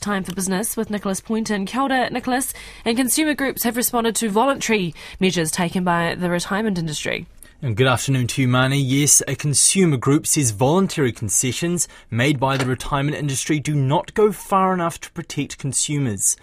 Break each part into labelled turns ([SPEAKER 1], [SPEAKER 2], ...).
[SPEAKER 1] Time for business with Nicholas Poynton. Kia ora, Nicholas. And consumer groups have responded to voluntary measures taken by the retirement industry.
[SPEAKER 2] And good afternoon to you, Mani. Yes, a consumer group says voluntary concessions made by the retirement industry do not go far enough to protect consumers.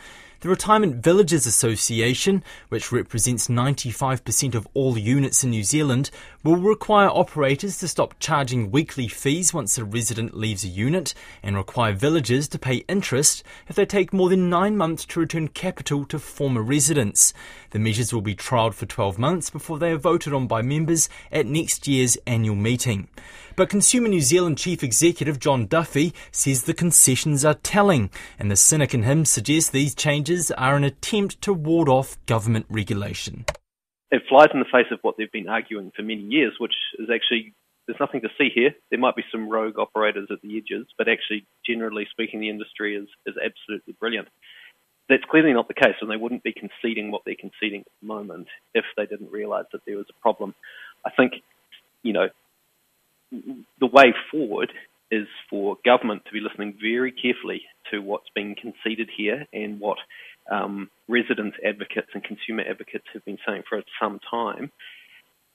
[SPEAKER 2] The Retirement Villages Association, which represents 95% of all units in New Zealand, will require operators to stop charging weekly fees once a resident leaves a unit and require villagers to pay interest if they take more than nine months to return capital to former residents. The measures will be trialled for 12 months before they are voted on by members at next year's annual meeting. But Consumer New Zealand Chief Executive Jon Duffy says the concessions are telling, and the cynic in him suggests these changes are an attempt to ward off government regulation.
[SPEAKER 3] It flies in the face of what they've been arguing for many years, which is actually there's nothing to see here. There might be some rogue operators at the edges, but actually, generally speaking, the industry is, is absolutely brilliant. That's clearly not the case, and they wouldn't be conceding what they're conceding at the moment if they didn't realise that there was a problem. I think, you know, the way forward is for government to be listening very carefully to what's being conceded here and what um, resident advocates and consumer advocates have been saying for some time,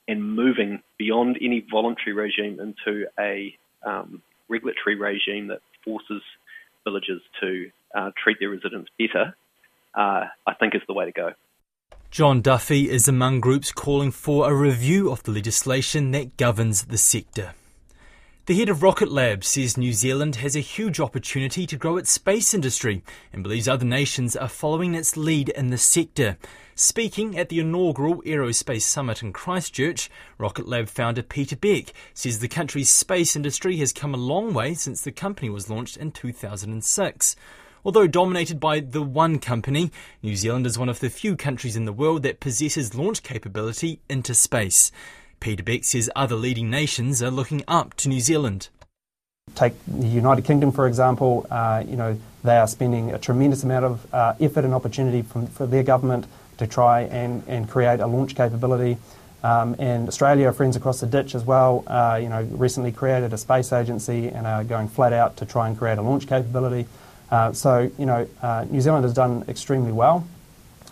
[SPEAKER 3] and moving beyond any voluntary regime into a um, regulatory regime that forces villages to uh, treat their residents better, uh, I think is the way to go.
[SPEAKER 2] Jon Duffy is among groups calling for a review of the legislation that governs the sector. The head of Rocket Lab says New Zealand has a huge opportunity to grow its space industry and believes other nations are following its lead in the sector. Speaking at the inaugural Aerospace Summit in Christchurch, Rocket Lab founder Peter Beck says the country's space industry has come a long way since the company was launched in 2006. Although dominated by the one company, New Zealand is one of the few countries in the world that possesses launch capability into space. Peter Beck says other leading nations are looking up to New Zealand.
[SPEAKER 4] Take the United Kingdom, for example. Uh, you know, they are spending a tremendous amount of uh, effort and opportunity from, for their government to try and, and create a launch capability. Um, and Australia, friends across the ditch as well, uh, you know, recently created a space agency and are going flat out to try and create a launch capability. Uh, so, you know, uh, New Zealand has done extremely well.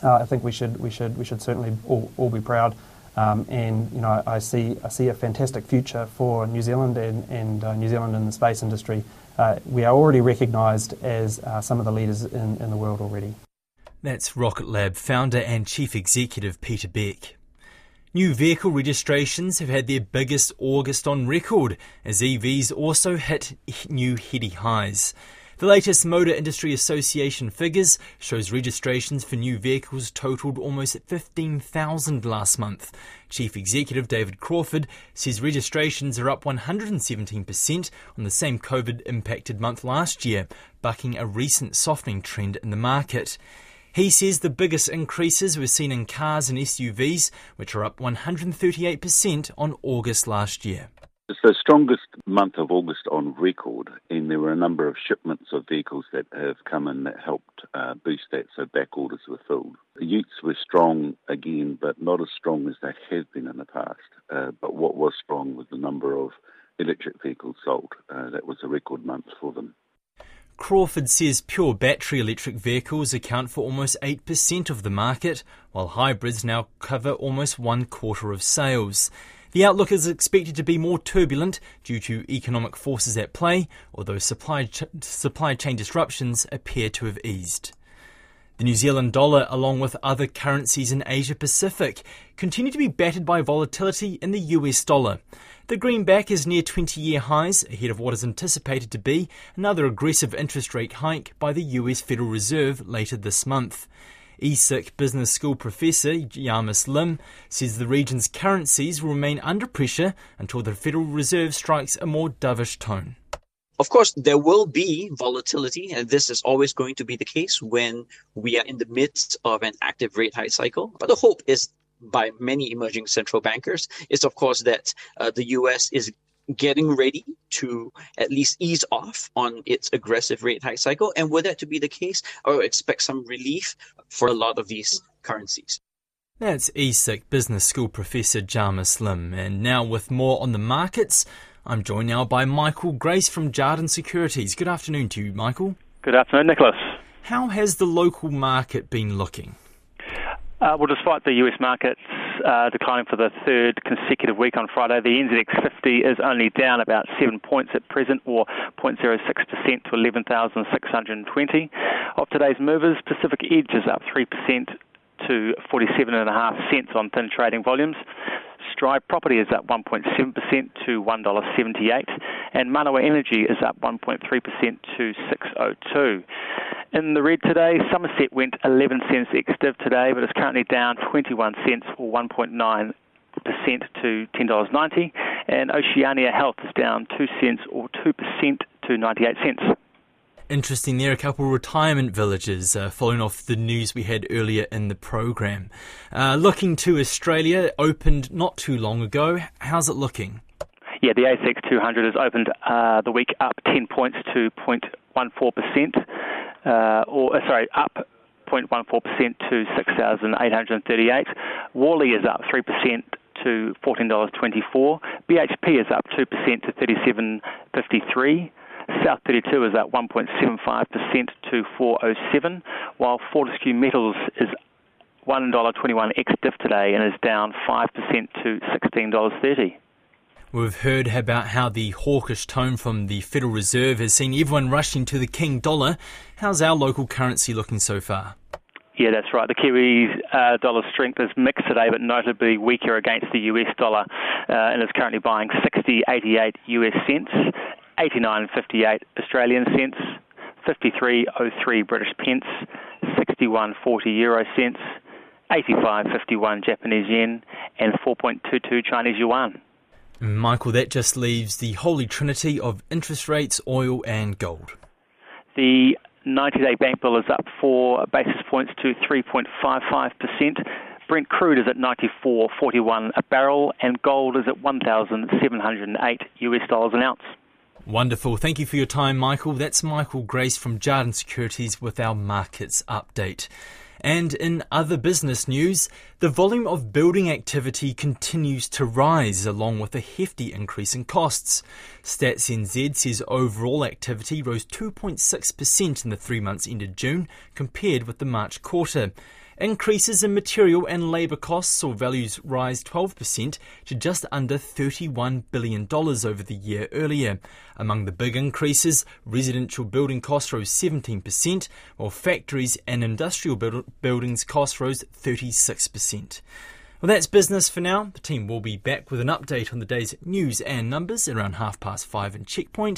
[SPEAKER 4] Uh, I think we should, we should, we should certainly all, all be proud. Um, and you know, I see I see a fantastic future for New Zealand and, and uh, New Zealand in the space industry. Uh, we are already recognised as uh, some of the leaders in, in the world already.
[SPEAKER 2] That's Rocket Lab founder and chief executive Peter Beck. New vehicle registrations have had their biggest August on record as EVs also hit new heady highs. The latest Motor Industry Association figures shows registrations for new vehicles totaled almost 15,000 last month. Chief Executive David Crawford says registrations are up 117% on the same COVID impacted month last year, bucking a recent softening trend in the market. He says the biggest increases were seen in cars and SUVs, which are up 138% on August last year.
[SPEAKER 5] It's the strongest month of August on record, and there were a number of shipments of vehicles that have come in that helped uh, boost that, so back orders were filled. The utes were strong again, but not as strong as they have been in the past. Uh, but what was strong was the number of electric vehicles sold. Uh, that was a record month for them.
[SPEAKER 2] Crawford says pure battery electric vehicles account for almost 8% of the market, while hybrids now cover almost one quarter of sales. The outlook is expected to be more turbulent due to economic forces at play, although supply, ch- supply chain disruptions appear to have eased. The New Zealand dollar, along with other currencies in Asia Pacific, continue to be battered by volatility in the US dollar. The greenback is near 20 year highs, ahead of what is anticipated to be another aggressive interest rate hike by the US Federal Reserve later this month. ESSEC Business School professor Jamus Lim says the region's currencies will remain under pressure until the Federal Reserve strikes a more dovish tone.
[SPEAKER 6] Of course, there will be volatility, and this is always going to be the case when we are in the midst of an active rate hike cycle. But the hope is by many emerging central bankers is, of course, that uh, the US is getting ready to at least ease off on its aggressive rate hike cycle. And were that to be the case, I would expect some relief for a lot of these currencies.
[SPEAKER 2] That's ESSEC Business School Professor Jamus Lim. And now, with more on the markets, I'm joined now by Michael Grace from Jarden Securities. Good afternoon to you, Michael.
[SPEAKER 7] Good afternoon, Nicholas.
[SPEAKER 2] How has the local market been looking?
[SPEAKER 7] Uh, well, despite the US markets uh, declining for the third consecutive week on Friday, the NZX 50 is only down about seven points at present, or 0.06% to 11,620. Of today's movers, Pacific Edge is up 3% to 47.5 cents on thin trading volumes. Stride Property is up 1.7% to $1.78, and Manawa Energy is up 1.3% to 602. In the red today, Somerset went 11 cents ex-div today, but is currently down 21 cents or 1.9 percent to $10.90, and Oceania Health is down 2 cents or 2% to 98 cents.
[SPEAKER 2] Interesting there, are a couple of retirement villages uh, following off the news we had earlier in the program. Uh, looking to Australia, opened not too long ago. How's it looking?
[SPEAKER 7] Yeah, the ASX 200 has opened uh, the week up 10 points to 0.14%, uh, or uh, sorry, up 0.14% to 6,838. Worley is up 3% to $14.24. BHP is up 2% to 37.53. South 32 is up 1.75% to 407, while Fortescue Metals is $1.21 ex div today and is down 5% to $16.30.
[SPEAKER 2] We've heard about how the hawkish tone from the Federal Reserve has seen everyone rushing to the King dollar. How's our local currency looking so far?
[SPEAKER 7] Yeah, that's right. The Kiwi uh, dollar strength is mixed today, but notably weaker against the US dollar, uh, and is currently buying 60.88 US cents 89.58 Australian cents, 53.03 British pence, 61.40 euro cents, 85.51 Japanese yen, and 4.22 Chinese yuan.
[SPEAKER 2] Michael, that just leaves the holy trinity of interest rates, oil, and gold.
[SPEAKER 7] The 90 day bank bill is up four basis points to 3.55%. Brent crude is at 94.41 a barrel, and gold is at 1,708 US dollars an ounce.
[SPEAKER 2] Wonderful. Thank you for your time, Michael. That's Michael Grace from Jarden Securities with our markets update. And in other business news, the volume of building activity continues to rise along with a hefty increase in costs. Stats NZ says overall activity rose 2.6% in the three months ended June compared with the March quarter. Increases in material and labour costs saw values rise 12% to just under $31 billion over the year earlier. Among the big increases, residential building costs rose 17%, while factories and industrial build- buildings costs rose 36%. Well, that's business for now. The team will be back with an update on the day's news and numbers around half past five in Checkpoint.